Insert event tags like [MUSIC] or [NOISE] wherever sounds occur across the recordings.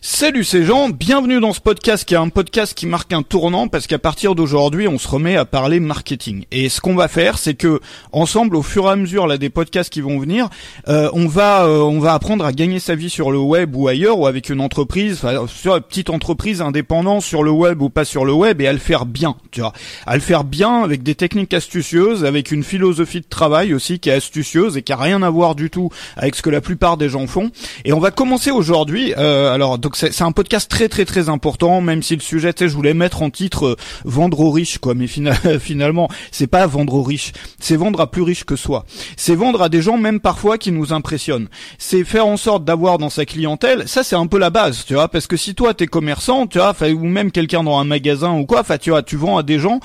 Salut ces gens, bienvenue dans ce podcast qui est un podcast qui marque un tournant parce qu'à partir d'aujourd'hui on se remet à parler marketing. Et ce qu'on va faire c'est que ensemble au fur et à mesure là des podcasts qui vont venir, euh, on va euh, on va apprendre à gagner sa vie sur le web ou ailleurs ou avec une entreprise, sur une petite entreprise indépendante sur le web ou pas sur le web et à le faire bien, tu vois. À le faire bien avec des techniques astucieuses, avec une philosophie de travail aussi qui est astucieuse et qui a rien à voir du tout avec ce que la plupart des gens font. Et on va commencer aujourd'hui euh, alors donc c'est un podcast très très très important, même si le sujet, tu sais, je voulais mettre en titre euh, vendre aux riches, quoi. Mais [LAUGHS] finalement, c'est pas vendre aux riches, c'est vendre à plus riches que soi. C'est vendre à des gens même parfois qui nous impressionnent. C'est faire en sorte d'avoir dans sa clientèle, ça c'est un peu la base, tu vois, parce que si toi t'es commerçant, tu vois, ou même quelqu'un dans un magasin ou quoi, enfin tu vois, tu vends à des gens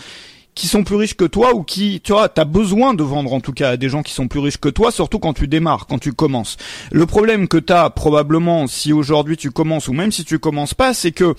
qui sont plus riches que toi ou qui, tu vois, t'as besoin de vendre en tout cas à des gens qui sont plus riches que toi, surtout quand tu démarres, quand tu commences. Le problème que t'as probablement si aujourd'hui tu commences ou même si tu commences pas, c'est que,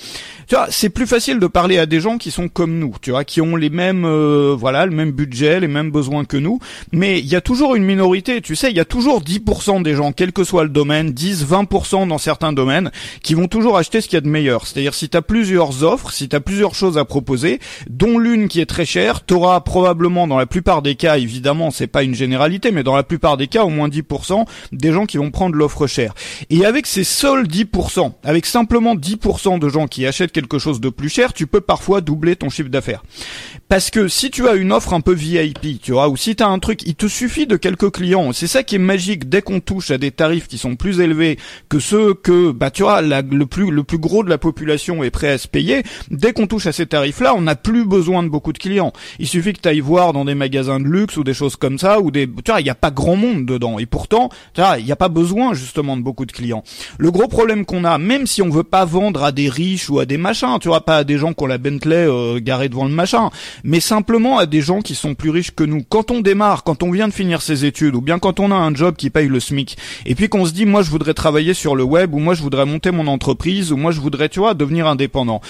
tu vois, c'est plus facile de parler à des gens qui sont comme nous, tu vois, qui ont les mêmes, euh, voilà, le même budget, les mêmes besoins que nous. Mais il y a toujours une minorité, tu sais, il y a toujours 10% des gens, quel que soit le domaine, 10, 20% dans certains domaines, qui vont toujours acheter ce qu'il y a de meilleur. C'est-à-dire si t'as plusieurs offres, si t'as plusieurs choses à proposer, dont l'une qui est très chère tu auras probablement dans la plupart des cas, évidemment, c'est pas une généralité, mais dans la plupart des cas, au moins 10% des gens qui vont prendre l'offre chère. Et avec ces seuls 10%, avec simplement 10% de gens qui achètent quelque chose de plus cher, tu peux parfois doubler ton chiffre d'affaires. Parce que si tu as une offre un peu VIP, tu vois, ou si tu as un truc, il te suffit de quelques clients. C'est ça qui est magique dès qu'on touche à des tarifs qui sont plus élevés que ceux que, bah, tu vois, le plus le plus gros de la population est prêt à se payer. Dès qu'on touche à ces tarifs-là, on n'a plus besoin de beaucoup de clients. Il suffit que tu ailles voir dans des magasins de luxe ou des choses comme ça, ou des, tu vois, il n'y a pas grand monde dedans. Et pourtant, tu vois, il n'y a pas besoin justement de beaucoup de clients. Le gros problème qu'on a, même si on veut pas vendre à des riches ou à des machins, tu vois, pas à des gens qui ont la Bentley euh, garée devant le machin, mais simplement à des gens qui sont plus riches que nous. Quand on démarre, quand on vient de finir ses études, ou bien quand on a un job qui paye le SMIC, et puis qu'on se dit, moi je voudrais travailler sur le web, ou moi je voudrais monter mon entreprise, ou moi je voudrais, tu vois, devenir indépendant.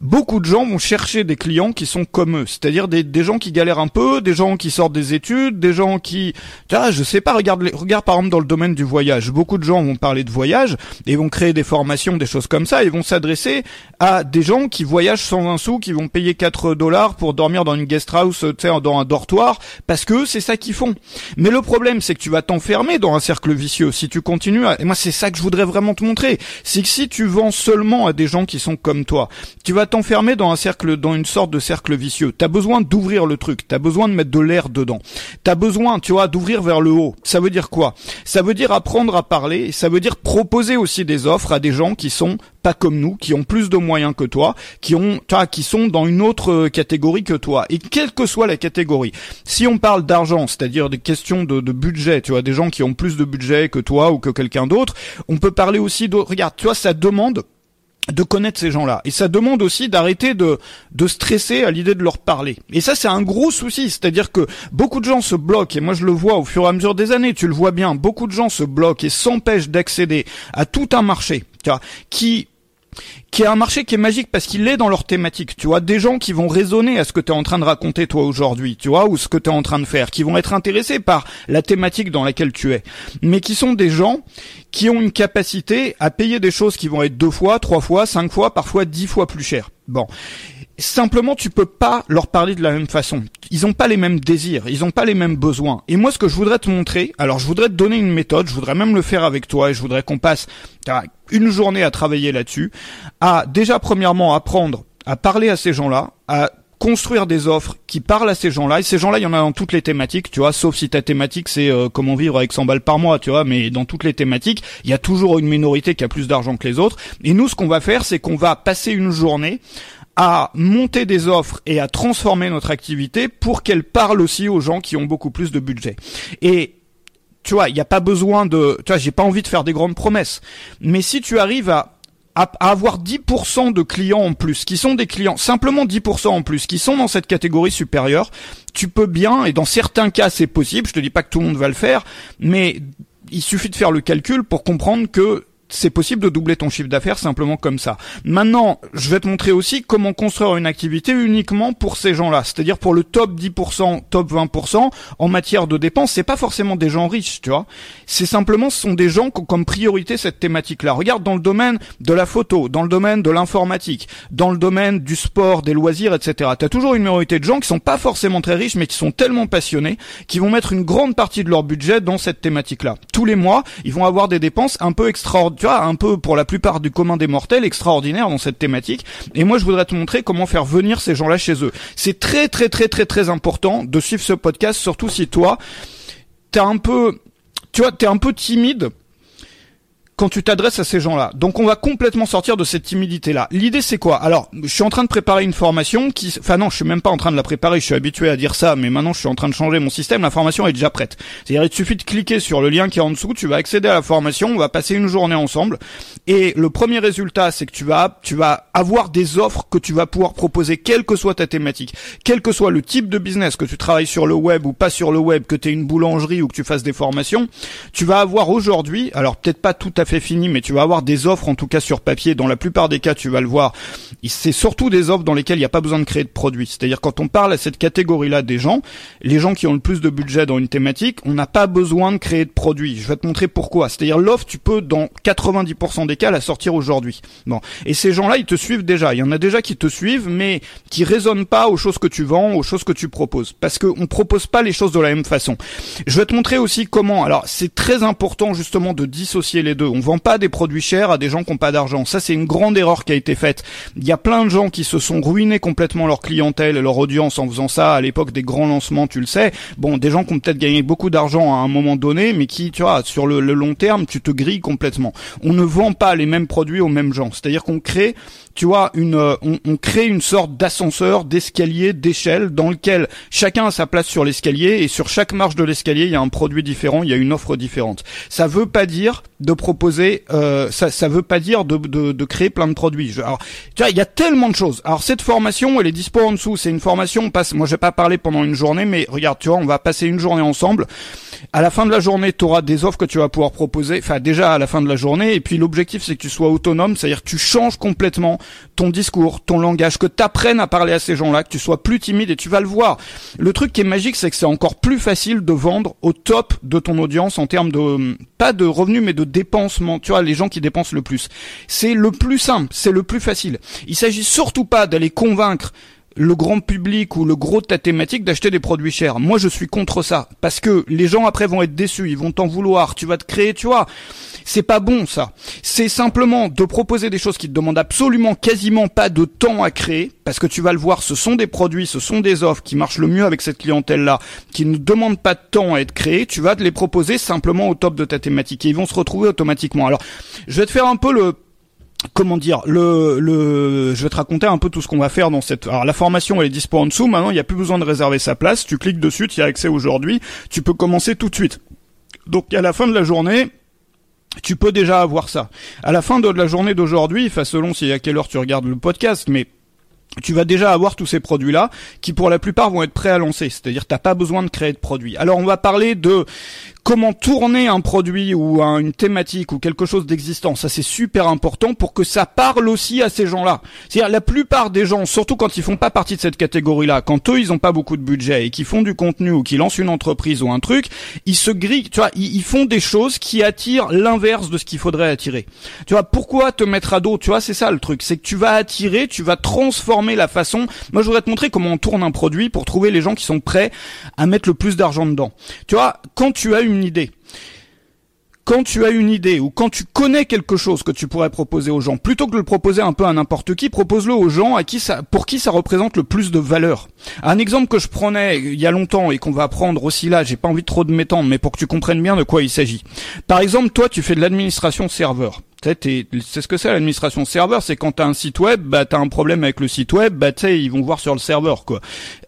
Beaucoup de gens vont chercher des clients qui sont comme eux, c'est-à-dire des, des gens qui galèrent un peu, des gens qui sortent des études, des gens qui, vois, je sais pas, regarde, regarde par exemple dans le domaine du voyage. Beaucoup de gens vont parler de voyage et vont créer des formations, des choses comme ça, et vont s'adresser à des gens qui voyagent sans un sou, qui vont payer 4 dollars pour dormir dans une guest house, tu sais, dans un dortoir, parce que c'est ça qu'ils font. Mais le problème, c'est que tu vas t'enfermer dans un cercle vicieux si tu continues à... Et moi, c'est ça que je voudrais vraiment te montrer. C'est que si tu vends seulement à des gens qui sont comme toi, tu vas t'enfermer dans un cercle, dans une sorte de cercle vicieux. T'as besoin d'ouvrir le truc. T'as besoin de mettre de l'air dedans. T'as besoin, tu vois, d'ouvrir vers le haut. Ça veut dire quoi? Ça veut dire apprendre à parler. Ça veut dire proposer aussi des offres à des gens qui sont pas comme nous, qui ont plus de moyens que toi, qui ont, qui sont dans une autre euh, catégorie que toi. Et quelle que soit la catégorie, si on parle d'argent, c'est-à-dire des questions de, de, budget, tu vois, des gens qui ont plus de budget que toi ou que quelqu'un d'autre, on peut parler aussi de, regarde, tu vois, ça demande de connaître ces gens-là. Et ça demande aussi d'arrêter de, de stresser à l'idée de leur parler. Et ça, c'est un gros souci. C'est-à-dire que beaucoup de gens se bloquent, et moi je le vois au fur et à mesure des années, tu le vois bien, beaucoup de gens se bloquent et s'empêchent d'accéder à tout un marché, qui qui est un marché qui est magique parce qu'il est dans leur thématique, tu vois, des gens qui vont raisonner à ce que tu es en train de raconter toi aujourd'hui, tu vois, ou ce que tu es en train de faire, qui vont être intéressés par la thématique dans laquelle tu es, mais qui sont des gens qui ont une capacité à payer des choses qui vont être deux fois, trois fois, cinq fois, parfois dix fois plus cher. Bon. Simplement, tu peux pas leur parler de la même façon. Ils ont pas les mêmes désirs, ils ont pas les mêmes besoins. Et moi, ce que je voudrais te montrer, alors je voudrais te donner une méthode, je voudrais même le faire avec toi et je voudrais qu'on passe une journée à travailler là-dessus, à déjà premièrement apprendre à parler à ces gens-là, à construire des offres qui parlent à ces gens-là. Et ces gens-là, il y en a dans toutes les thématiques, tu vois, sauf si ta thématique c'est euh, comment vivre avec 100 balles par mois, tu vois, mais dans toutes les thématiques, il y a toujours une minorité qui a plus d'argent que les autres. Et nous, ce qu'on va faire, c'est qu'on va passer une journée à monter des offres et à transformer notre activité pour qu'elle parle aussi aux gens qui ont beaucoup plus de budget. Et tu vois, il n'y a pas besoin de, tu vois, j'ai pas envie de faire des grandes promesses. Mais si tu arrives à, à, avoir 10% de clients en plus, qui sont des clients, simplement 10% en plus, qui sont dans cette catégorie supérieure, tu peux bien, et dans certains cas c'est possible, je te dis pas que tout le monde va le faire, mais il suffit de faire le calcul pour comprendre que c'est possible de doubler ton chiffre d'affaires simplement comme ça. Maintenant, je vais te montrer aussi comment construire une activité uniquement pour ces gens-là, c'est-à-dire pour le top 10%, top 20% en matière de dépenses, c'est pas forcément des gens riches, tu vois. C'est simplement ce sont des gens qui ont comme priorité cette thématique-là. Regarde dans le domaine de la photo, dans le domaine de l'informatique, dans le domaine du sport, des loisirs, etc. Tu as toujours une minorité de gens qui sont pas forcément très riches mais qui sont tellement passionnés qui vont mettre une grande partie de leur budget dans cette thématique-là. Tous les mois, ils vont avoir des dépenses un peu extraordinaires, tu vois, un peu pour la plupart du commun des mortels extraordinaires dans cette thématique. Et moi, je voudrais te montrer comment faire venir ces gens-là chez eux. C'est très très très très très important de suivre ce podcast, surtout si toi, t'es un peu, tu vois, t'es un peu timide quand tu t'adresses à ces gens-là. Donc on va complètement sortir de cette timidité-là. L'idée c'est quoi? Alors, je suis en train de préparer une formation qui, enfin non, je suis même pas en train de la préparer. Je suis habitué à dire ça, mais maintenant je suis en train de changer mon système. La formation est déjà prête. C'est-à-dire il suffit de cliquer sur le lien qui est en dessous, tu vas accéder à la formation, on va passer une journée ensemble. Et le premier résultat, c'est que tu vas, tu vas avoir des offres que tu vas pouvoir proposer, quelle que soit ta thématique, quel que soit le type de business, que tu travailles sur le web ou pas sur le web, que tu aies une boulangerie ou que tu fasses des formations, tu vas avoir aujourd'hui, alors peut-être pas tout à fait fini, mais tu vas avoir des offres en tout cas sur papier. Dans la plupart des cas, tu vas le voir. C'est surtout des offres dans lesquelles il n'y a pas besoin de créer de produits. C'est-à-dire quand on parle à cette catégorie-là des gens, les gens qui ont le plus de budget dans une thématique, on n'a pas besoin de créer de produits. Je vais te montrer pourquoi. C'est-à-dire l'offre, tu peux dans 90% des cas la sortir aujourd'hui. Bon. Et ces gens-là, ils te suivent déjà. Il y en a déjà qui te suivent, mais qui raisonnent pas aux choses que tu vends, aux choses que tu proposes. Parce qu'on propose pas les choses de la même façon. Je vais te montrer aussi comment. Alors, c'est très important justement de dissocier les deux. Vend pas des produits chers à des gens qui n'ont pas d'argent. Ça, c'est une grande erreur qui a été faite. Il y a plein de gens qui se sont ruinés complètement leur clientèle et leur audience en faisant ça à l'époque des grands lancements, tu le sais. Bon, des gens qui ont peut-être gagné beaucoup d'argent à un moment donné, mais qui, tu vois, sur le, le long terme, tu te grilles complètement. On ne vend pas les mêmes produits aux mêmes gens. C'est-à-dire qu'on crée tu vois, une, euh, on, on, crée une sorte d'ascenseur, d'escalier, d'échelle, dans lequel chacun a sa place sur l'escalier et sur chaque marche de l'escalier, il y a un produit différent, il y a une offre différente. Ça veut pas dire de proposer, euh, ça, ça veut pas dire de, de, de créer plein de produits. alors, tu vois, il y a tellement de choses. Alors cette formation, elle est dispo en dessous. C'est une formation, on passe. Moi, je vais pas parler pendant une journée, mais regarde, tu vois, on va passer une journée ensemble. À la fin de la journée, tu auras des offres que tu vas pouvoir proposer. Enfin, déjà à la fin de la journée. Et puis l'objectif, c'est que tu sois autonome, c'est-à-dire que tu changes complètement ton discours, ton langage, que tu apprennes à parler à ces gens-là, que tu sois plus timide et tu vas le voir. Le truc qui est magique, c'est que c'est encore plus facile de vendre au top de ton audience en termes de pas de revenus mais de dépensement. Tu vois, les gens qui dépensent le plus. C'est le plus simple, c'est le plus facile. Il s'agit surtout pas d'aller convaincre le grand public ou le gros de ta thématique d'acheter des produits chers. Moi, je suis contre ça parce que les gens après vont être déçus, ils vont t'en vouloir, tu vas te créer, tu vois. C'est pas bon ça. C'est simplement de proposer des choses qui te demandent absolument quasiment pas de temps à créer parce que tu vas le voir, ce sont des produits, ce sont des offres qui marchent le mieux avec cette clientèle là, qui ne demandent pas de temps à être créées, tu vas te les proposer simplement au top de ta thématique et ils vont se retrouver automatiquement. Alors, je vais te faire un peu le comment dire le le je vais te raconter un peu tout ce qu'on va faire dans cette alors la formation est dispo en dessous. Maintenant il n'y a plus besoin de réserver sa place. Tu cliques dessus tu y as accès aujourd'hui. Tu peux commencer tout de suite. Donc à la fin de la journée tu peux déjà avoir ça. À la fin de la journée d'aujourd'hui enfin selon si à quelle heure tu regardes le podcast mais tu vas déjà avoir tous ces produits-là qui pour la plupart vont être prêts à lancer. C'est-à-dire t'as pas besoin de créer de produits. Alors on va parler de comment tourner un produit ou une thématique ou quelque chose d'existant. Ça, c'est super important pour que ça parle aussi à ces gens-là. C'est-à-dire, la plupart des gens, surtout quand ils font pas partie de cette catégorie-là, quand eux, ils ont pas beaucoup de budget et qu'ils font du contenu ou qu'ils lancent une entreprise ou un truc, ils se grillent, tu vois, ils, font des choses qui attirent l'inverse de ce qu'il faudrait attirer. Tu vois, pourquoi te mettre à dos? Tu vois, c'est ça le truc. C'est que tu vas attirer, tu vas transformer la façon. Moi, je voudrais te montrer comment on tourne un produit pour trouver les gens qui sont prêts à mettre le plus d'argent dedans. Tu vois, quand tu as une quand tu as une idée ou quand tu connais quelque chose que tu pourrais proposer aux gens, plutôt que de le proposer un peu à n'importe qui, propose-le aux gens à qui ça, pour qui ça représente le plus de valeur. Un exemple que je prenais il y a longtemps et qu'on va apprendre aussi là, j'ai pas envie de trop de m'étendre, mais pour que tu comprennes bien de quoi il s'agit. Par exemple, toi, tu fais de l'administration serveur c'est ce que c'est l'administration serveur, c'est quand t'as un site web, bah t'as un problème avec le site web, bah tu ils vont voir sur le serveur quoi.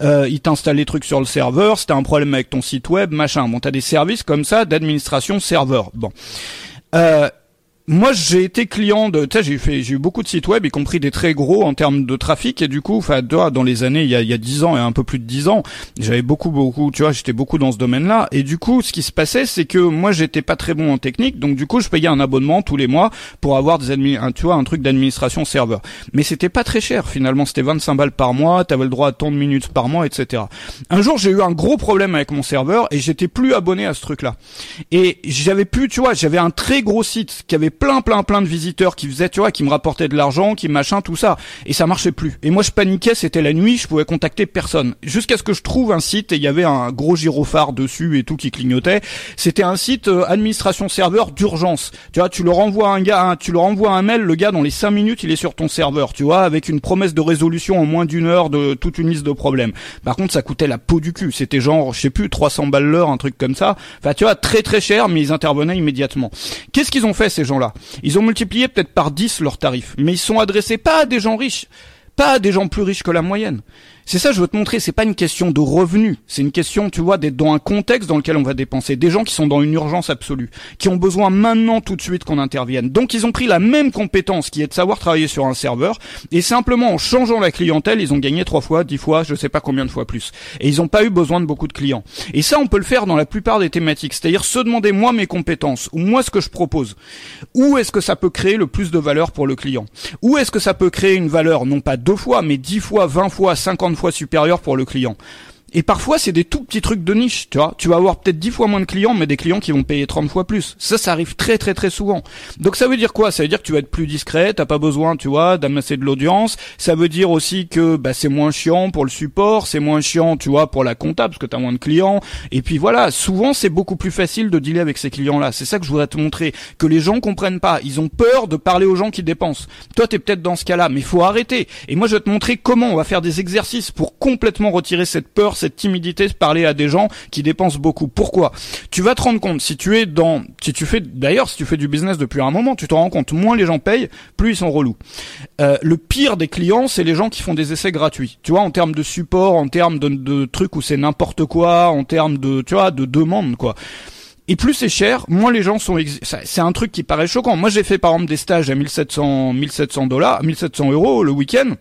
Euh, ils t'installent les trucs sur le serveur, si t'as un problème avec ton site web, machin. Bon t'as des services comme ça d'administration serveur. Bon. Euh, moi j'ai été client de tu sais j'ai fait j'ai eu beaucoup de sites web y compris des très gros en termes de trafic. Et du coup enfin dans les années il y a il y a 10 ans et un peu plus de 10 ans j'avais beaucoup beaucoup tu vois j'étais beaucoup dans ce domaine-là. Et du coup ce qui se passait c'est que moi j'étais pas très bon en technique. Donc du coup je payais un abonnement tous les mois pour avoir des admi un, tu vois un truc d'administration serveur. Mais c'était pas très cher finalement. C'était 25 balles par mois. T'avais le droit à tant de minutes par mois etc un jour j'ai eu un gros problème avec mon serveur et j'étais plus abonné à ce truc là et j'avais plus tu vois j'avais un très gros site qui avait plein, plein, plein de visiteurs qui faisaient, tu vois, qui me rapportaient de l'argent, qui machin, tout ça. Et ça marchait plus. Et moi, je paniquais, c'était la nuit, je pouvais contacter personne. Jusqu'à ce que je trouve un site et il y avait un gros gyrophare dessus et tout qui clignotait. C'était un site euh, administration serveur d'urgence. Tu vois, tu leur envoies un gars, tu leur envoies un mail, le gars dans les 5 minutes, il est sur ton serveur, tu vois, avec une promesse de résolution en moins d'une heure de toute une liste de problèmes. Par contre, ça coûtait la peau du cul. C'était genre, je sais plus, 300 balles l'heure, un truc comme ça. Enfin, tu vois, très très cher, mais ils intervenaient immédiatement. Qu'est-ce qu'ils ont fait ces gens-là? Ils ont multiplié peut-être par 10 leurs tarifs, mais ils sont adressés pas à des gens riches, pas à des gens plus riches que la moyenne. C'est ça, je veux te montrer. C'est pas une question de revenus. C'est une question, tu vois, d'être dans un contexte dans lequel on va dépenser. Des gens qui sont dans une urgence absolue, qui ont besoin maintenant, tout de suite, qu'on intervienne. Donc, ils ont pris la même compétence, qui est de savoir travailler sur un serveur, et simplement en changeant la clientèle, ils ont gagné trois fois, dix fois, je sais pas combien de fois plus. Et ils n'ont pas eu besoin de beaucoup de clients. Et ça, on peut le faire dans la plupart des thématiques. C'est-à-dire se demander moi mes compétences ou moi ce que je propose. Où est-ce que ça peut créer le plus de valeur pour le client? Où est-ce que ça peut créer une valeur non pas deux fois, mais dix fois, vingt fois, cinquante fois supérieur pour le client. Et parfois, c'est des tout petits trucs de niche, tu vois. Tu vas avoir peut-être 10 fois moins de clients, mais des clients qui vont payer 30 fois plus. Ça, ça arrive très très très souvent. Donc ça veut dire quoi? Ça veut dire que tu vas être plus discret, t'as pas besoin, tu vois, d'amasser de l'audience. Ça veut dire aussi que bah, c'est moins chiant pour le support, c'est moins chiant, tu vois, pour la compta, parce que t'as moins de clients. Et puis voilà, souvent c'est beaucoup plus facile de dealer avec ces clients-là. C'est ça que je voudrais te montrer, que les gens comprennent pas. Ils ont peur de parler aux gens qui dépensent. Toi, t'es peut-être dans ce cas-là, mais faut arrêter. Et moi, je vais te montrer comment on va faire des exercices pour complètement retirer cette peur, cette timidité de parler à des gens qui dépensent beaucoup. Pourquoi? Tu vas te rendre compte si tu es dans, si tu fais, d'ailleurs, si tu fais du business depuis un moment, tu te rends compte, moins les gens payent, plus ils sont relous. Euh, le pire des clients, c'est les gens qui font des essais gratuits. Tu vois, en termes de support, en termes de, de trucs où c'est n'importe quoi, en termes de, tu vois, de demande, quoi. Et plus c'est cher, moins les gens sont. C'est un truc qui paraît choquant. Moi, j'ai fait par exemple des stages à 1700, 1700 dollars, 1700 euros le week-end.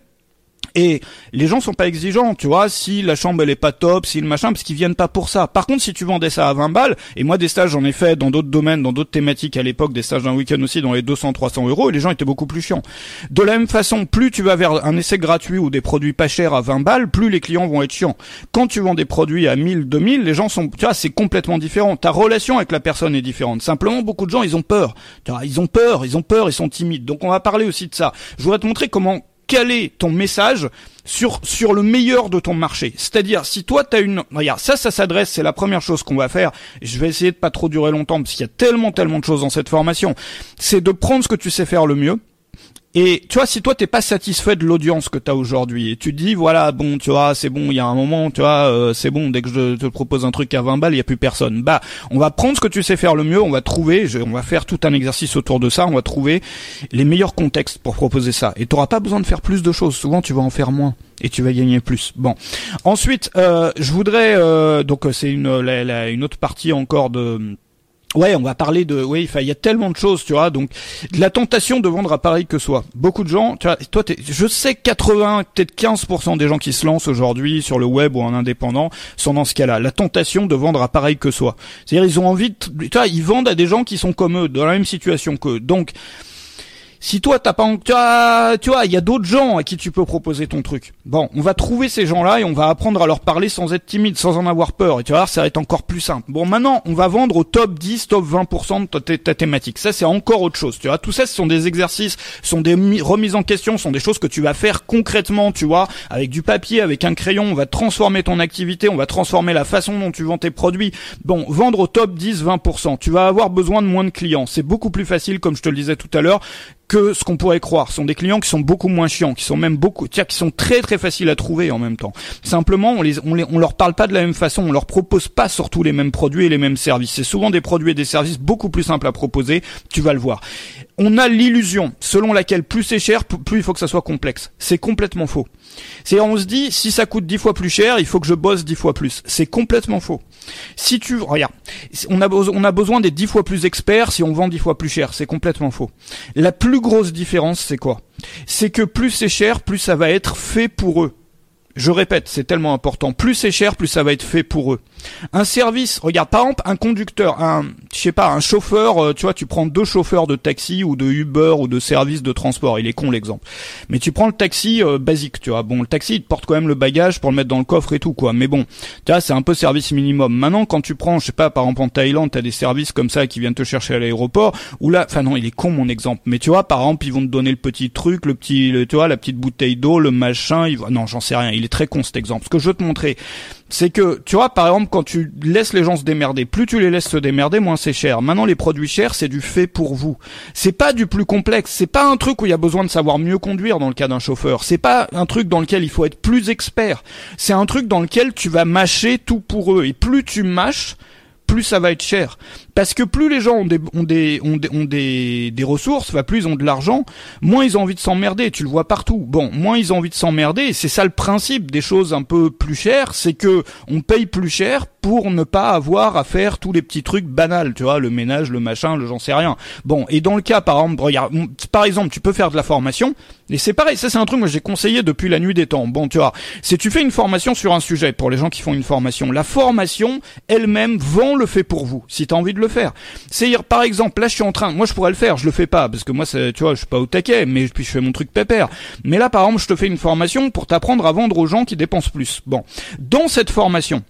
Et les gens sont pas exigeants, tu vois, si la chambre elle est pas top, si le machin, parce qu'ils viennent pas pour ça. Par contre, si tu vendais ça à 20 balles, et moi des stages j'en ai fait dans d'autres domaines, dans d'autres thématiques à l'époque, des stages d'un week-end aussi dans les 200-300 euros, et les gens étaient beaucoup plus chiants. De la même façon, plus tu vas vers un essai gratuit ou des produits pas chers à 20 balles, plus les clients vont être chiants. Quand tu vends des produits à 1000, 2000, les gens sont, tu vois, c'est complètement différent. Ta relation avec la personne est différente. Simplement, beaucoup de gens, ils ont peur. Tu vois, ils ont peur, ils ont peur, ils sont timides. Donc on va parler aussi de ça. Je voudrais te montrer comment caler ton message sur sur le meilleur de ton marché. C'est-à-dire si toi tu as une regarde, ça ça s'adresse, c'est la première chose qu'on va faire. Je vais essayer de pas trop durer longtemps parce qu'il y a tellement tellement de choses dans cette formation. C'est de prendre ce que tu sais faire le mieux et tu vois, si toi t'es pas satisfait de l'audience que t'as aujourd'hui, et tu dis voilà bon, tu vois, c'est bon, il y a un moment, tu vois, euh, c'est bon, dès que je te propose un truc à 20 balles, il y a plus personne. Bah, on va prendre ce que tu sais faire le mieux, on va trouver, on va faire tout un exercice autour de ça, on va trouver les meilleurs contextes pour proposer ça. Et t'auras pas besoin de faire plus de choses. Souvent, tu vas en faire moins et tu vas gagner plus. Bon. Ensuite, euh, je voudrais euh, donc c'est une une autre partie encore de Ouais, on va parler de, oui, il y a tellement de choses, tu vois, donc la tentation de vendre à pareil que soi. Beaucoup de gens, tu vois, toi, je sais 80, peut-être 15% des gens qui se lancent aujourd'hui sur le web ou en indépendant sont dans ce cas-là. La tentation de vendre à pareil que soi. C'est-à-dire, ils ont envie, de, tu vois, ils vendent à des gens qui sont comme eux, dans la même situation qu'eux. Donc, si toi t'as pas, tu vois, tu vois, il y a d'autres gens à qui tu peux proposer ton truc. Bon, on va trouver ces gens-là et on va apprendre à leur parler sans être timide, sans en avoir peur. Et tu vois, ça va être encore plus simple. Bon, maintenant, on va vendre au top 10, top 20% de ta, thématique. Ça, c'est encore autre chose. Tu vois, tout ça, ce sont des exercices, ce sont des remises en question, sont des choses que tu vas faire concrètement. Tu vois, avec du papier, avec un crayon, on va transformer ton activité, on va transformer la façon dont tu vends tes produits. Bon, vendre au top 10, 20%. Tu vas avoir besoin de moins de clients. C'est beaucoup plus facile, comme je te le disais tout à l'heure que ce qu'on pourrait croire. Ce sont des clients qui sont beaucoup moins chiants, qui sont même beaucoup, qui sont très très faciles à trouver en même temps. Simplement, on les, on les, on leur parle pas de la même façon, on leur propose pas surtout les mêmes produits et les mêmes services. C'est souvent des produits et des services beaucoup plus simples à proposer. Tu vas le voir on a l'illusion selon laquelle plus c'est cher, plus il faut que ça soit complexe. C'est complètement faux. C'est on se dit si ça coûte dix fois plus cher, il faut que je bosse dix fois plus. C'est complètement faux. Si tu regarde, on a on a besoin des dix fois plus experts si on vend dix fois plus cher. C'est complètement faux. La plus grosse différence, c'est quoi? C'est que plus c'est cher, plus ça va être fait pour eux. Je répète, c'est tellement important. Plus c'est cher, plus ça va être fait pour eux. Un service, regarde, par exemple, un conducteur, un, je sais pas, un chauffeur, euh, tu vois, tu prends deux chauffeurs de taxi ou de Uber ou de service de transport. Il est con l'exemple. Mais tu prends le taxi euh, basique, tu vois. Bon, le taxi, il te porte quand même le bagage pour le mettre dans le coffre et tout, quoi. Mais bon, tu vois, c'est un peu service minimum. Maintenant, quand tu prends, je sais pas, par exemple en Thaïlande, t'as des services comme ça qui viennent te chercher à l'aéroport. Ou là, enfin non, il est con mon exemple. Mais tu vois, par exemple, ils vont te donner le petit truc, le petit, tu vois, la petite bouteille d'eau, le machin. Il... Non, j'en sais rien il est très con cet exemple. Ce que je veux te montrer, c'est que, tu vois, par exemple, quand tu laisses les gens se démerder, plus tu les laisses se démerder, moins c'est cher. Maintenant, les produits chers, c'est du fait pour vous. C'est pas du plus complexe. C'est pas un truc où il y a besoin de savoir mieux conduire dans le cas d'un chauffeur. C'est pas un truc dans lequel il faut être plus expert. C'est un truc dans lequel tu vas mâcher tout pour eux. Et plus tu mâches, plus ça va être cher. Parce que plus les gens ont des, ont des, ont des, ont des, ressources, plus ils ont de l'argent, moins ils ont envie de s'emmerder. Tu le vois partout. Bon, moins ils ont envie de s'emmerder. C'est ça le principe des choses un peu plus chères, c'est que on paye plus cher pour ne pas avoir à faire tous les petits trucs banals, tu vois, le ménage, le machin, le j'en sais rien. Bon, et dans le cas, par exemple, regarde, par exemple, tu peux faire de la formation, et c'est pareil, ça c'est un truc que j'ai conseillé depuis la nuit des temps. Bon, tu vois, si tu fais une formation sur un sujet, pour les gens qui font une formation, la formation elle-même vend le fait pour vous, si tu as envie de le faire. C'est par exemple, là je suis en train, moi je pourrais le faire, je le fais pas, parce que moi, tu vois, je suis pas au taquet, mais puis je fais mon truc pépère. Mais là, par exemple, je te fais une formation pour t'apprendre à vendre aux gens qui dépensent plus. Bon, dans cette formation,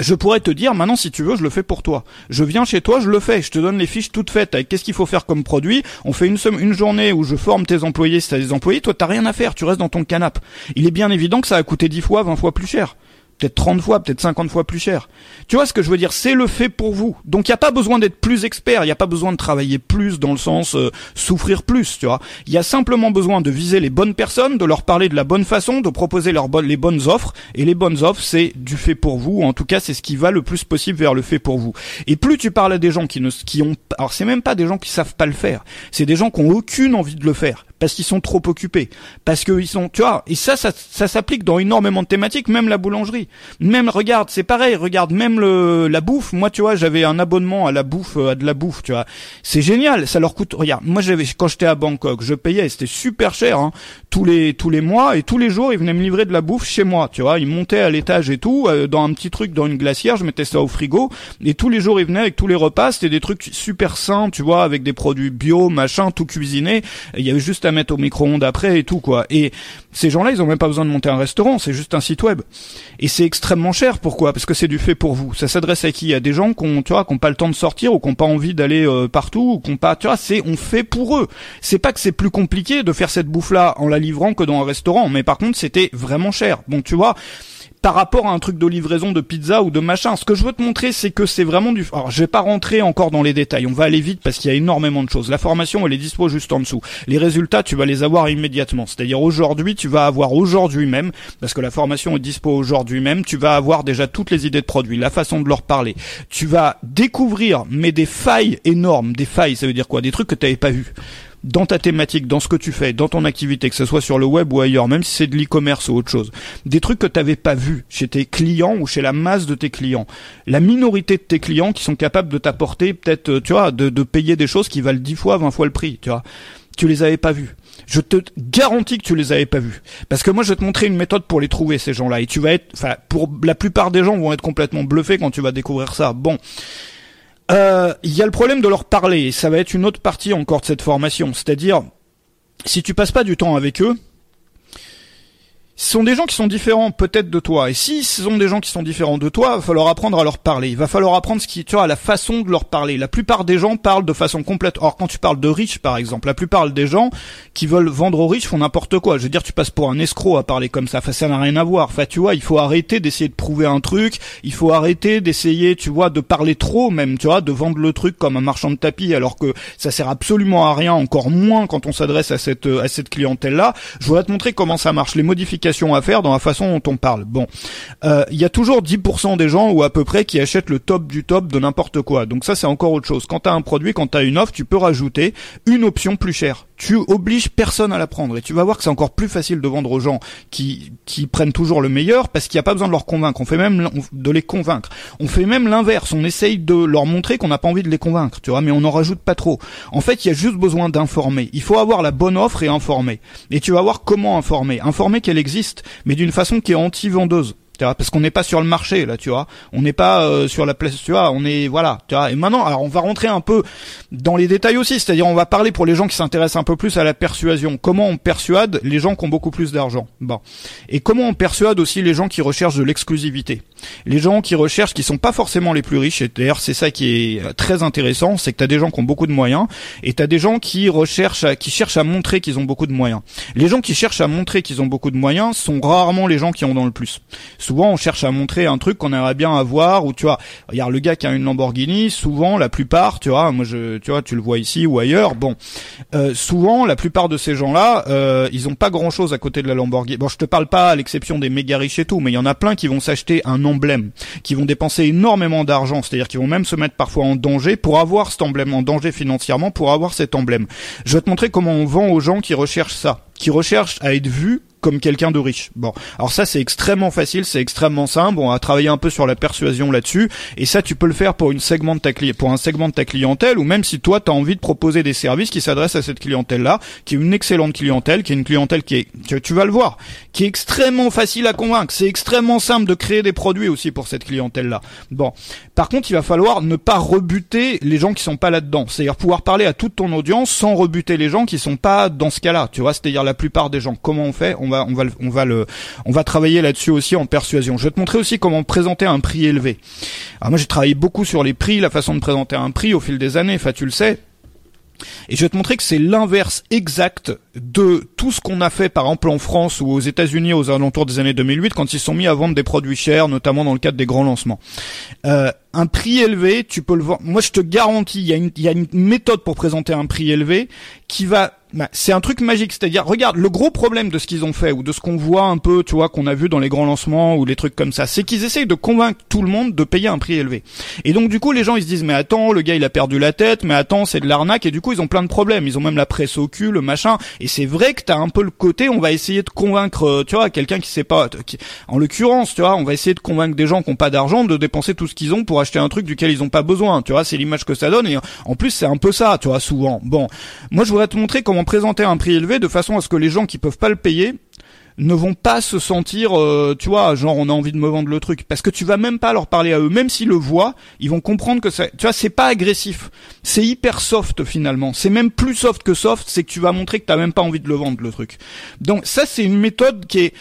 je pourrais te dire maintenant si tu veux je le fais pour toi. Je viens chez toi, je le fais, je te donne les fiches toutes faites avec qu'est-ce qu'il faut faire comme produit? On fait une une journée où je forme tes employés si t'as des employés, toi t'as rien à faire, tu restes dans ton canapé. Il est bien évident que ça a coûté 10 fois, 20 fois plus cher peut-être 30 fois, peut-être 50 fois plus cher. Tu vois ce que je veux dire? C'est le fait pour vous. Donc il n'y a pas besoin d'être plus expert, il n'y a pas besoin de travailler plus dans le sens euh, souffrir plus, tu vois. Il y a simplement besoin de viser les bonnes personnes, de leur parler de la bonne façon, de proposer leurs les bonnes offres. Et les bonnes offres, c'est du fait pour vous. En tout cas, c'est ce qui va le plus possible vers le fait pour vous. Et plus tu parles à des gens qui ne, qui ont, alors c'est même pas des gens qui savent pas le faire, c'est des gens qui ont aucune envie de le faire parce qu'ils sont trop occupés, parce qu'ils sont, tu vois, et ça, ça, ça s'applique dans énormément de thématiques, même la boulangerie, même regarde, c'est pareil, regarde même le la bouffe. Moi, tu vois, j'avais un abonnement à la bouffe, à de la bouffe, tu vois, c'est génial, ça leur coûte. Regarde, moi j'avais quand j'étais à Bangkok, je payais, c'était super cher, hein, tous les tous les mois et tous les jours ils venaient me livrer de la bouffe chez moi, tu vois, ils montaient à l'étage et tout, euh, dans un petit truc, dans une glacière, je mettais ça au frigo et tous les jours ils venaient avec tous les repas, c'était des trucs super sains, tu vois, avec des produits bio, machin, tout cuisiné. Il y avait juste à mettre au micro-ondes après et tout quoi. Et ces gens-là, ils ont même pas besoin de monter un restaurant, c'est juste un site web. Et c'est extrêmement cher. Pourquoi? Parce que c'est du fait pour vous. Ça s'adresse à qui? À des gens qui ont, tu vois, qui ont pas le temps de sortir ou qui ont pas envie d'aller euh, partout ou qui ont pas, tu vois, c'est on fait pour eux. C'est pas que c'est plus compliqué de faire cette bouffe-là en la livrant que dans un restaurant, mais par contre, c'était vraiment cher. Bon, tu vois par rapport à un truc de livraison de pizza ou de machin. Ce que je veux te montrer, c'est que c'est vraiment du... Alors, je vais pas rentrer encore dans les détails. On va aller vite parce qu'il y a énormément de choses. La formation, elle est dispo juste en dessous. Les résultats, tu vas les avoir immédiatement. C'est-à-dire aujourd'hui, tu vas avoir aujourd'hui même, parce que la formation est dispo aujourd'hui même, tu vas avoir déjà toutes les idées de produits, la façon de leur parler. Tu vas découvrir, mais des failles énormes. Des failles, ça veut dire quoi? Des trucs que tu n'avais pas vus dans ta thématique, dans ce que tu fais, dans ton activité, que ce soit sur le web ou ailleurs, même si c'est de l'e-commerce ou autre chose, des trucs que tu n'avais pas vus chez tes clients ou chez la masse de tes clients. La minorité de tes clients qui sont capables de t'apporter peut-être, euh, tu vois, de, de payer des choses qui valent 10 fois, 20 fois le prix, tu vois. Tu les avais pas vus. Je te garantis que tu les avais pas vus. Parce que moi, je vais te montrer une méthode pour les trouver, ces gens-là. Et tu vas être, enfin, pour la plupart des gens vont être complètement bluffés quand tu vas découvrir ça. Bon. Euh, il y a le problème de leur parler, et ça va être une autre partie encore de cette formation. C'est-à-dire, si tu passes pas du temps avec eux, ce sont des gens qui sont différents peut-être de toi. Et si ce sont des gens qui sont différents de toi, il va falloir apprendre à leur parler. Il va falloir apprendre ce qui, tu vois, la façon de leur parler. La plupart des gens parlent de façon complète. Or, quand tu parles de riches, par exemple, la plupart des gens qui veulent vendre aux riches font n'importe quoi. Je veux dire, tu passes pour un escroc à parler comme ça. Enfin, ça n'a rien à voir. Enfin, tu vois, il faut arrêter d'essayer de prouver un truc. Il faut arrêter d'essayer, tu vois, de parler trop même, tu vois, de vendre le truc comme un marchand de tapis alors que ça sert absolument à rien, encore moins quand on s'adresse à cette, à cette clientèle-là. Je voudrais te montrer comment ça marche. Les modifications à faire dans la façon dont on parle. Bon, euh, il y a toujours 10% des gens ou à peu près qui achètent le top du top de n'importe quoi. Donc ça c'est encore autre chose. Quand tu as un produit, quand tu as une offre, tu peux rajouter une option plus chère. Tu obliges personne à la prendre et tu vas voir que c'est encore plus facile de vendre aux gens qui qui prennent toujours le meilleur parce qu'il n'y a pas besoin de leur convaincre. On fait même de les convaincre. On fait même l'inverse. On essaye de leur montrer qu'on n'a pas envie de les convaincre, tu vois, mais on n'en rajoute pas trop. En fait, il y a juste besoin d'informer. Il faut avoir la bonne offre et informer. Et tu vas voir comment informer. Informer qu'elle existe, mais d'une façon qui est anti-vendeuse parce qu'on n'est pas sur le marché là, tu vois. On n'est pas euh, sur la place, tu vois. On est voilà, tu vois. Et maintenant, alors on va rentrer un peu dans les détails aussi, c'est-à-dire on va parler pour les gens qui s'intéressent un peu plus à la persuasion. Comment on persuade les gens qui ont beaucoup plus d'argent? Bon. Et comment on persuade aussi les gens qui recherchent de l'exclusivité? Les gens qui recherchent, qui sont pas forcément les plus riches. Et d'ailleurs, c'est ça qui est euh, très intéressant, c'est que tu as des gens qui ont beaucoup de moyens et tu as des gens qui recherchent, qui cherchent à montrer qu'ils ont beaucoup de moyens. Les gens qui cherchent à montrer qu'ils ont beaucoup de moyens sont rarement les gens qui en ont le plus souvent on cherche à montrer un truc qu'on aimerait bien avoir ou tu vois regarde le gars qui a une Lamborghini souvent la plupart tu vois moi je tu vois tu le vois ici ou ailleurs bon euh, souvent la plupart de ces gens là euh, ils ont pas grand chose à côté de la Lamborghini. Bon je te parle pas à l'exception des méga riches et tout mais il y en a plein qui vont s'acheter un emblème qui vont dépenser énormément d'argent c'est-à-dire qu'ils vont même se mettre parfois en danger pour avoir cet emblème en danger financièrement pour avoir cet emblème. Je vais te montrer comment on vend aux gens qui recherchent ça qui recherchent à être vus comme quelqu'un de riche. Bon, alors ça c'est extrêmement facile, c'est extrêmement simple. On a travaillé un peu sur la persuasion là-dessus, et ça tu peux le faire pour une segment de ta pour un segment de ta clientèle, ou même si toi tu as envie de proposer des services qui s'adressent à cette clientèle-là, qui est une excellente clientèle, qui est une clientèle qui est, tu vas le voir, qui est extrêmement facile à convaincre. C'est extrêmement simple de créer des produits aussi pour cette clientèle-là. Bon, par contre il va falloir ne pas rebuter les gens qui sont pas là-dedans, c'est-à-dire pouvoir parler à toute ton audience sans rebuter les gens qui sont pas dans ce cas-là. Tu vois, c'est-à-dire la plupart des gens. Comment on fait? On va, on va, on va le, on va travailler là-dessus aussi en persuasion. Je vais te montrer aussi comment présenter un prix élevé. Alors moi, j'ai travaillé beaucoup sur les prix, la façon de présenter un prix au fil des années. Enfin, tu le sais. Et je vais te montrer que c'est l'inverse exact de tout ce qu'on a fait par exemple en France ou aux États-Unis aux alentours des années 2008 quand ils sont mis à vendre des produits chers, notamment dans le cadre des grands lancements. Euh, un prix élevé, tu peux le vendre. Moi, je te garantis, il y, a une, y a une méthode pour présenter un prix élevé qui va bah, c'est un truc magique, c'est-à-dire, regarde, le gros problème de ce qu'ils ont fait ou de ce qu'on voit un peu, tu vois, qu'on a vu dans les grands lancements ou les trucs comme ça, c'est qu'ils essayent de convaincre tout le monde de payer un prix élevé. Et donc du coup, les gens ils se disent mais attends, le gars il a perdu la tête, mais attends, c'est de l'arnaque et du coup ils ont plein de problèmes, ils ont même la presse au cul, le machin. Et c'est vrai que t'as un peu le côté, on va essayer de convaincre, euh, tu vois, quelqu'un qui sait pas, en l'occurrence, tu vois, on va essayer de convaincre des gens qui ont pas d'argent de dépenser tout ce qu'ils ont pour acheter un truc duquel ils ont pas besoin, tu vois, c'est l'image que ça donne et en plus c'est un peu ça, tu vois, souvent. Bon, moi je voudrais te montrer comment présenter un prix élevé de façon à ce que les gens qui peuvent pas le payer ne vont pas se sentir, euh, tu vois, genre on a envie de me vendre le truc, parce que tu vas même pas leur parler à eux, même s'ils le voient, ils vont comprendre que ça, tu vois, c'est pas agressif, c'est hyper soft finalement, c'est même plus soft que soft, c'est que tu vas montrer que t'as même pas envie de le vendre le truc. Donc ça c'est une méthode qui est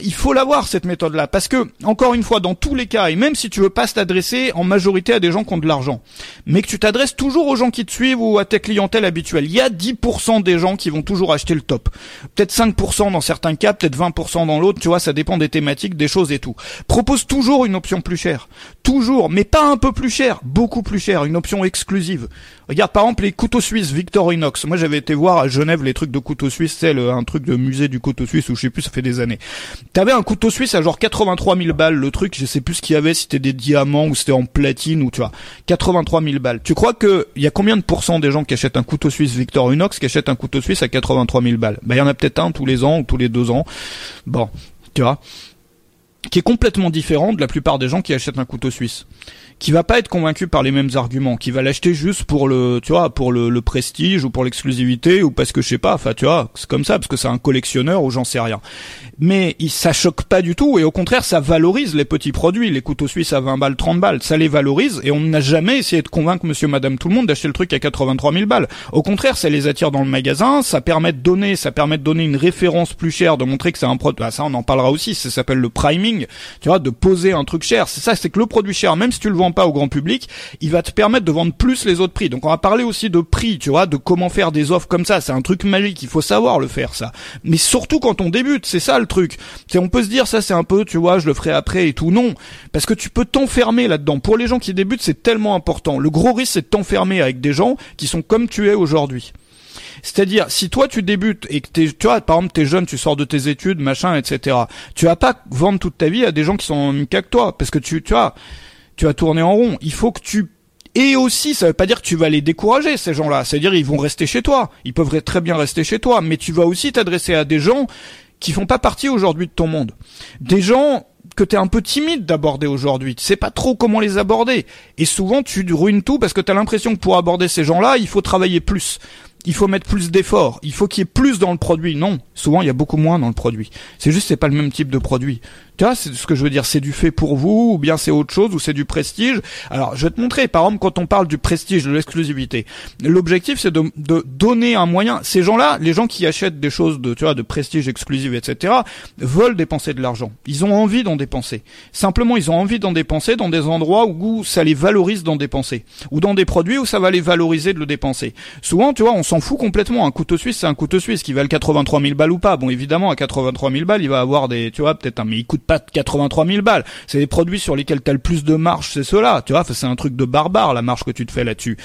il faut l'avoir cette méthode-là, parce que encore une fois, dans tous les cas, et même si tu veux pas t'adresser en majorité à des gens qui ont de l'argent, mais que tu t'adresses toujours aux gens qui te suivent ou à ta clientèle habituelle, il y a 10% des gens qui vont toujours acheter le top. Peut-être 5% dans certains cas, peut-être 20% dans l'autre, tu vois, ça dépend des thématiques, des choses et tout. Propose toujours une option plus chère, toujours, mais pas un peu plus chère, beaucoup plus chère, une option exclusive. Regarde par exemple les couteaux suisses Victorinox. Moi j'avais été voir à Genève les trucs de couteaux suisses, c'est un truc de musée du couteau suisse ou je sais plus, ça fait des années. T'avais un couteau suisse à genre 83 000 balles, le truc, je sais plus ce qu'il y avait, si c'était des diamants ou c'était en platine ou tu vois, 83 000 balles. Tu crois que il y a combien de pourcents des gens qui achètent un couteau suisse Victorinox qui achètent un couteau suisse à 83 000 balles? Bah il y en a peut-être un tous les ans ou tous les deux ans. Bon, tu vois qui est complètement différent de la plupart des gens qui achètent un couteau suisse qui va pas être convaincu par les mêmes arguments, qui va l'acheter juste pour le, tu vois, pour le, prestige ou pour l'exclusivité ou parce que je sais pas, enfin tu vois, c'est comme ça parce que c'est un collectionneur ou j'en sais rien. Mais il, ça choque pas du tout et au contraire ça valorise les petits produits, les couteaux suisses à 20 balles, 30 balles, ça les valorise et on n'a jamais essayé de convaincre Monsieur, Madame, tout le monde d'acheter le truc à 83 000 balles. Au contraire, ça les attire dans le magasin, ça permet de donner, ça permet de donner une référence plus chère, de montrer que c'est un produit. Ah, ça on en parlera aussi, ça s'appelle le priming, tu vois, de poser un truc cher. C'est ça, c'est que le produit cher, même si tu le vends pas au grand public, il va te permettre de vendre plus les autres prix. Donc on va parler aussi de prix, tu vois, de comment faire des offres comme ça. C'est un truc magique, il faut savoir le faire ça. Mais surtout quand on débute, c'est ça le truc. C'est on peut se dire ça c'est un peu, tu vois, je le ferai après et tout. Non, parce que tu peux t'enfermer là-dedans. Pour les gens qui débutent, c'est tellement important. Le gros risque c'est de t'enfermer avec des gens qui sont comme tu es aujourd'hui. C'est-à-dire, si toi tu débutes et que t'es, tu vois, par exemple, t'es jeune, tu sors de tes études, machin, etc. Tu vas pas vendre toute ta vie à des gens qui sont en même cas que toi, parce que tu, tu vois, tu vas tourner en rond. Il faut que tu et aussi, ça veut pas dire que tu vas les décourager, ces gens-là. C'est-à-dire, ils vont rester chez toi. Ils peuvent très bien rester chez toi. Mais tu vas aussi t'adresser à des gens qui font pas partie aujourd'hui de ton monde. Des gens que t'es un peu timide d'aborder aujourd'hui. Tu sais pas trop comment les aborder. Et souvent, tu ruines tout parce que t'as l'impression que pour aborder ces gens-là, il faut travailler plus il faut mettre plus d'efforts, il faut qu'il y ait plus dans le produit. Non, souvent il y a beaucoup moins dans le produit. C'est juste c'est pas le même type de produit. Vois, c'est ce que je veux dire, c'est du fait pour vous, ou bien c'est autre chose, ou c'est du prestige. Alors, je vais te montrer, par exemple, quand on parle du prestige, de l'exclusivité, l'objectif c'est de, de, donner un moyen. Ces gens-là, les gens qui achètent des choses de, tu vois, de prestige exclusive, etc., veulent dépenser de l'argent. Ils ont envie d'en dépenser. Simplement, ils ont envie d'en dépenser dans des endroits où ça les valorise d'en dépenser, ou dans des produits où ça va les valoriser de le dépenser. Souvent, tu vois, on s'en fout complètement. Un couteau suisse, c'est un couteau suisse qui valent 83 000 balles ou pas. Bon, évidemment, à 83 000 balles, il va avoir des, tu vois, peut-être un, mais il coûte pas 83 000 balles. C'est les produits sur lesquels t'as le plus de marge, c'est cela. Tu vois, c'est un truc de barbare la marge que tu te fais là-dessus.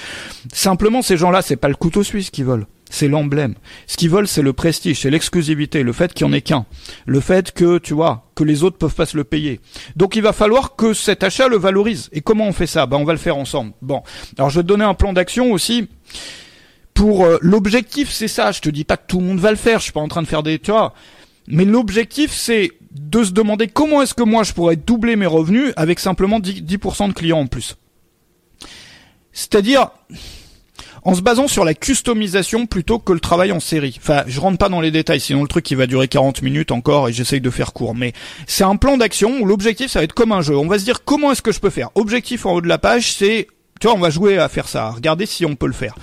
Simplement, ces gens-là, c'est pas le couteau suisse qu'ils veulent. C'est l'emblème. Ce qu'ils veulent, c'est le prestige, c'est l'exclusivité, le fait qu'il n'y en ait qu'un. Le fait que, tu vois, que les autres peuvent pas se le payer. Donc il va falloir que cet achat le valorise. Et comment on fait ça? Ben on va le faire ensemble. Bon. Alors je vais te donner un plan d'action aussi. Pour euh, l'objectif, c'est ça. Je te dis pas que tout le monde va le faire. Je suis pas en train de faire des, tu vois. Mais l'objectif, c'est de se demander comment est-ce que moi je pourrais doubler mes revenus avec simplement 10%, de clients en plus. C'est-à-dire en se basant sur la customisation plutôt que le travail en série. Enfin, je rentre pas dans les détails, sinon le truc qui va durer 40 minutes encore et j'essaye de faire court. Mais c'est un plan d'action où l'objectif ça va être comme un jeu. On va se dire comment est-ce que je peux faire? Objectif en haut de la page, c'est tu vois, on va jouer à faire ça, regarder si on peut le faire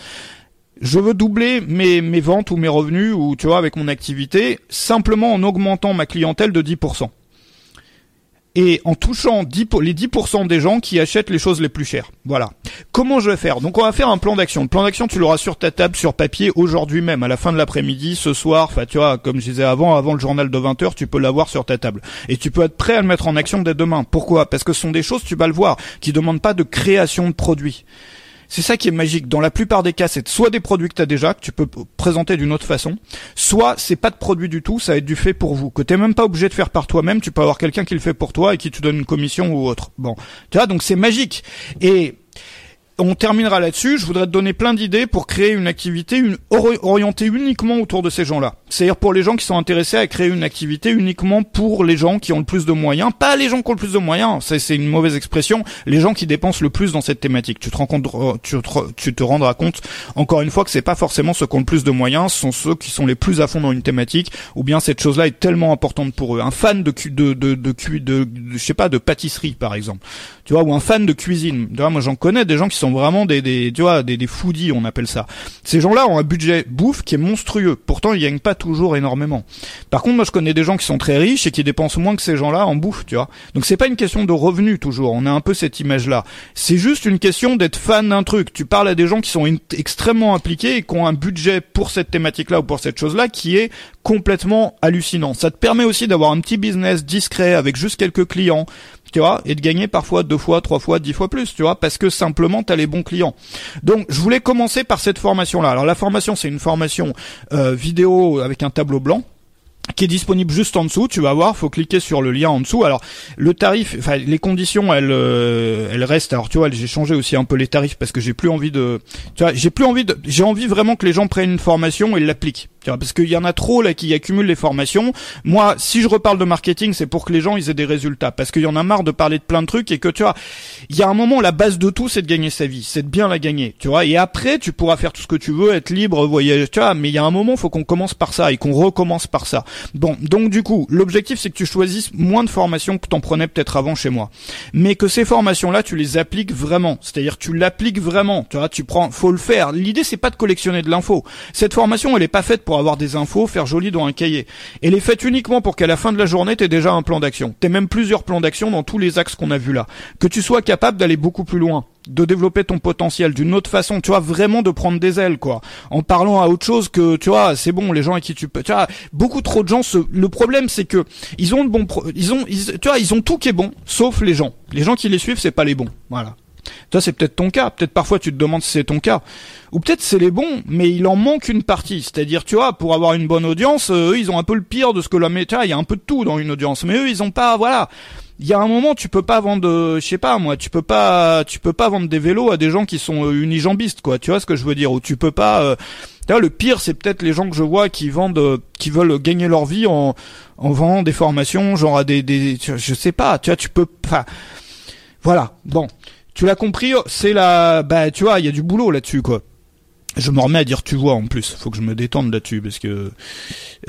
je veux doubler mes, mes ventes ou mes revenus ou tu vois avec mon activité simplement en augmentant ma clientèle de 10%. Et en touchant 10, les 10% des gens qui achètent les choses les plus chères. Voilà. Comment je vais faire? Donc on va faire un plan d'action. Le plan d'action, tu l'auras sur ta table, sur papier, aujourd'hui même, à la fin de l'après-midi, ce soir. Enfin, tu vois, comme je disais avant, avant le journal de 20h, tu peux l'avoir sur ta table. Et tu peux être prêt à le mettre en action dès demain. Pourquoi? Parce que ce sont des choses, tu vas le voir, qui demandent pas de création de produits. C'est ça qui est magique. Dans la plupart des cas, c'est soit des produits que tu as déjà, que tu peux présenter d'une autre façon, soit c'est pas de produit du tout, ça va être du fait pour vous, que t'es même pas obligé de faire par toi-même, tu peux avoir quelqu'un qui le fait pour toi et qui te donne une commission ou autre. Bon, tu vois, donc c'est magique. Et on terminera là-dessus. Je voudrais te donner plein d'idées pour créer une activité une, orientée uniquement autour de ces gens-là. C'est-à-dire pour les gens qui sont intéressés à créer une activité uniquement pour les gens qui ont le plus de moyens. Pas les gens qui ont le plus de moyens, c'est une mauvaise expression. Les gens qui dépensent le plus dans cette thématique. Tu te rends compte, euh, tu te, rendras compte encore une fois que c'est pas forcément ceux qui ont le plus de moyens, ce sont ceux qui sont les plus à fond dans une thématique. Ou bien cette chose-là est tellement importante pour eux. Un fan de de de de, de, je sais pas de pâtisserie par exemple. Tu vois ou un fan de cuisine. Moi j'en connais des gens qui sont vraiment des, des tu vois, des, des foodies, on appelle ça. Ces gens-là ont un budget bouffe qui est monstrueux. Pourtant, ils gagnent pas toujours énormément. Par contre, moi, je connais des gens qui sont très riches et qui dépensent moins que ces gens-là en bouffe, tu vois. Donc, c'est pas une question de revenus toujours. On a un peu cette image-là. C'est juste une question d'être fan d'un truc. Tu parles à des gens qui sont extrêmement impliqués et qui ont un budget pour cette thématique-là ou pour cette chose-là qui est complètement hallucinant. Ça te permet aussi d'avoir un petit business discret avec juste quelques clients tu vois, et de gagner parfois deux fois, trois fois, dix fois plus, tu vois, parce que simplement tu as les bons clients. Donc je voulais commencer par cette formation-là. Alors la formation, c'est une formation euh, vidéo avec un tableau blanc qui est disponible juste en dessous. Tu vas voir, faut cliquer sur le lien en dessous. Alors le tarif, enfin les conditions, elles, euh, elles restent. Alors tu vois, j'ai changé aussi un peu les tarifs parce que j'ai plus envie de, tu vois, j'ai plus envie de, j'ai envie vraiment que les gens prennent une formation et l'appliquent parce qu'il y en a trop là qui accumulent les formations. Moi, si je reparle de marketing, c'est pour que les gens ils aient des résultats, parce qu'il y en a marre de parler de plein de trucs et que tu vois, il y a un moment la base de tout, c'est de gagner sa vie, c'est de bien la gagner, tu vois. Et après, tu pourras faire tout ce que tu veux, être libre, voyager, tu vois. Mais il y a un moment, faut qu'on commence par ça et qu'on recommence par ça. Bon, donc du coup, l'objectif c'est que tu choisisses moins de formations que t'en prenais peut-être avant chez moi, mais que ces formations-là, tu les appliques vraiment. C'est-à-dire, tu l'appliques vraiment. Tu vois, tu prends, faut le faire. L'idée c'est pas de collectionner de l'info. Cette formation, elle est pas faite pour avoir des infos, faire joli dans un cahier. Et les faites uniquement pour qu'à la fin de la journée, t'aies déjà un plan d'action. T'aies même plusieurs plans d'action dans tous les axes qu'on a vus là. Que tu sois capable d'aller beaucoup plus loin de développer ton potentiel d'une autre façon, tu vois, vraiment de prendre des ailes, quoi. En parlant à autre chose que, tu vois, c'est bon, les gens avec qui tu peux, tu vois, beaucoup trop de gens se, le problème c'est que, ils ont de bons, ils ont, tu vois, ils ont tout qui est bon, sauf les gens. Les gens qui les suivent, c'est pas les bons. Voilà. Toi, c'est peut-être ton cas. Peut-être parfois tu te demandes si c'est ton cas. Ou peut-être c'est les bons, mais il en manque une partie. C'est-à-dire, tu vois, pour avoir une bonne audience, euh, eux, ils ont un peu le pire de ce que la méta. Il y a un peu de tout dans une audience, mais eux, ils ont pas, voilà. Il y a un moment, tu peux pas vendre, euh, je sais pas moi, tu peux pas, tu peux pas vendre des vélos à des gens qui sont euh, unijambistes, quoi. Tu vois ce que je veux dire? Ou tu peux pas. vois, le pire, c'est peut-être les gens que je vois qui vendent, qui veulent gagner leur vie en, en vendant des formations, genre à des, des, je sais pas. Tu vois, tu peux, pas... voilà. Bon, tu l'as compris, c'est la, bah, tu vois, il y a du boulot là-dessus, quoi je me remets à dire tu vois en plus. Faut que je me détende là-dessus parce que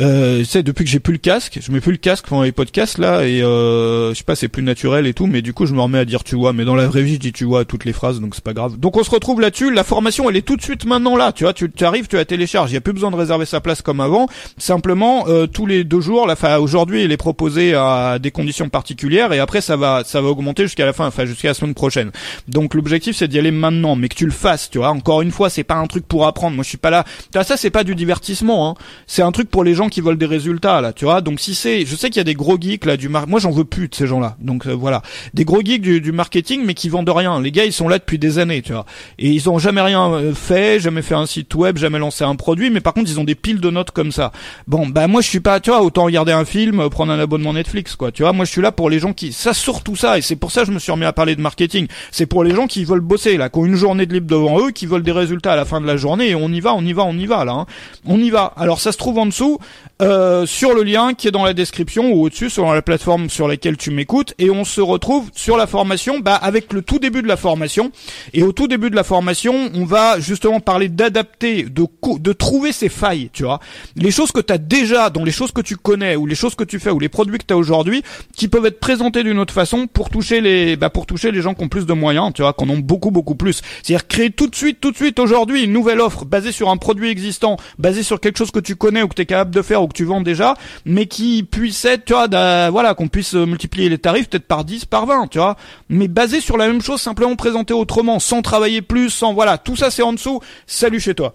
euh, tu sais depuis que j'ai plus le casque, je mets plus le casque pendant les podcasts là et euh, je sais pas c'est plus naturel et tout, mais du coup je me remets à dire tu vois. Mais dans la vraie vie je dis tu vois toutes les phrases donc c'est pas grave. Donc on se retrouve là-dessus. La formation elle est tout de suite maintenant là. Tu vois tu, tu arrives tu la télécharges. Il y a plus besoin de réserver sa place comme avant. Simplement euh, tous les deux jours. La fin aujourd'hui elle est proposée à des conditions particulières et après ça va ça va augmenter jusqu'à la fin, enfin jusqu'à la semaine prochaine. Donc l'objectif c'est d'y aller maintenant, mais que tu le fasses. Tu vois encore une fois c'est pas un truc apprendre. Moi, je suis pas là. Ça, c'est pas du divertissement. Hein. C'est un truc pour les gens qui veulent des résultats là. Tu vois. Donc si c'est, je sais qu'il y a des gros geeks là du mar... Moi, j'en veux plus de ces gens-là. Donc euh, voilà, des gros geeks du, du, marketing, mais qui vendent rien. Les gars, ils sont là depuis des années, tu vois. Et ils ont jamais rien euh, fait, jamais fait un site web, jamais lancé un produit. Mais par contre, ils ont des piles de notes comme ça. Bon, bah moi, je suis pas. Tu vois, autant regarder un film, euh, prendre un abonnement Netflix, quoi. Tu vois. Moi, je suis là pour les gens qui, ça surtout ça. Et c'est pour ça que je me suis remis à parler de marketing. C'est pour les gens qui veulent bosser là, qui ont une journée de libre devant eux, qui veulent des résultats à la fin de la journée. On y va, on y va, on y va là. Hein. On y va. Alors ça se trouve en dessous euh, sur le lien qui est dans la description ou au-dessus sur la plateforme sur laquelle tu m'écoutes. Et on se retrouve sur la formation bah, avec le tout début de la formation. Et au tout début de la formation on va justement parler d'adapter de de trouver ces failles tu vois. Les choses que tu as déjà dans les choses que tu connais ou les choses que tu fais ou les produits que tu as aujourd'hui qui peuvent être présentés d'une autre façon pour toucher les bah, pour toucher les gens qui ont plus de moyens tu vois qu'on ont beaucoup beaucoup plus. C'est-à-dire créer tout de suite tout de suite aujourd'hui une nouvelle offre basée sur un produit existant basé sur quelque chose que tu connais ou que tu es capable de faire que tu vends déjà, mais qui puisse être, tu vois, voilà, qu'on puisse euh, multiplier les tarifs peut-être par 10, par 20, tu vois, mais basé sur la même chose, simplement présenté autrement, sans travailler plus, sans, voilà, tout ça c'est en dessous, salut chez toi.